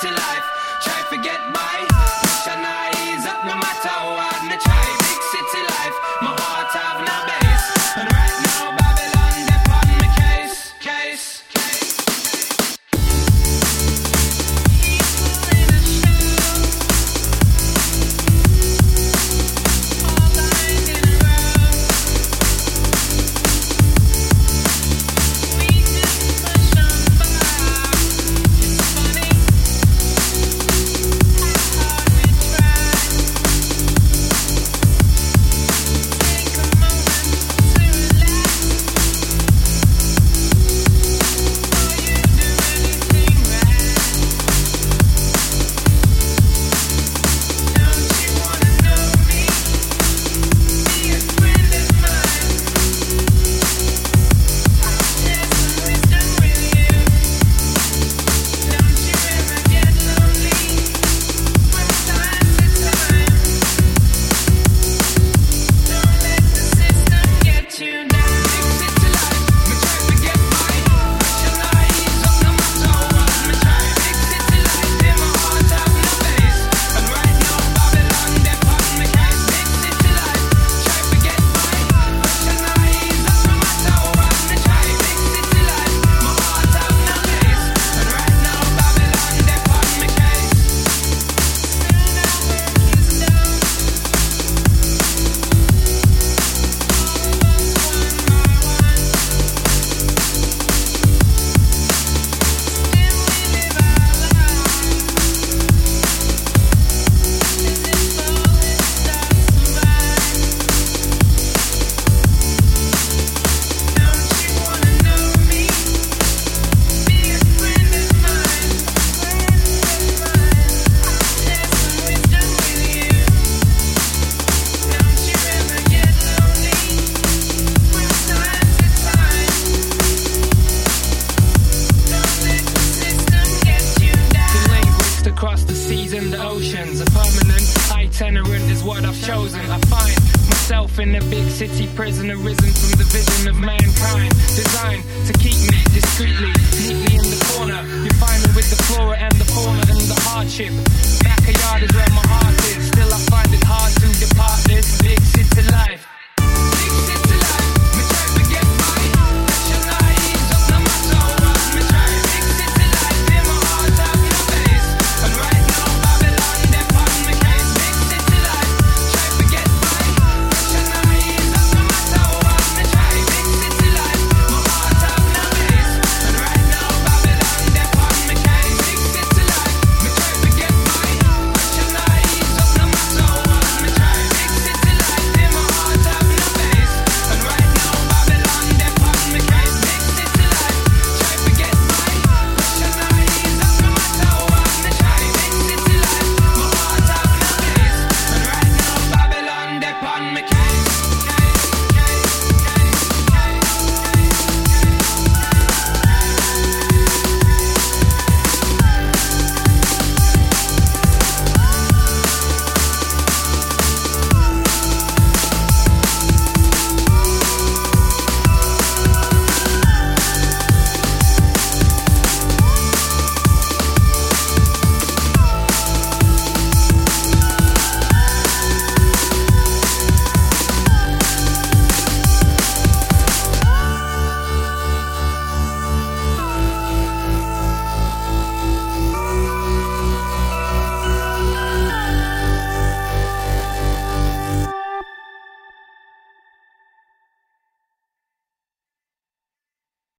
to life. Try to forget my across the seas and the oceans. A permanent itinerant is what I've chosen. I find myself in a big city prison arisen from the vision of mankind. Designed to keep me discreetly, neatly in the corner. You find me with the flora and the fauna and the hardship. Backyard is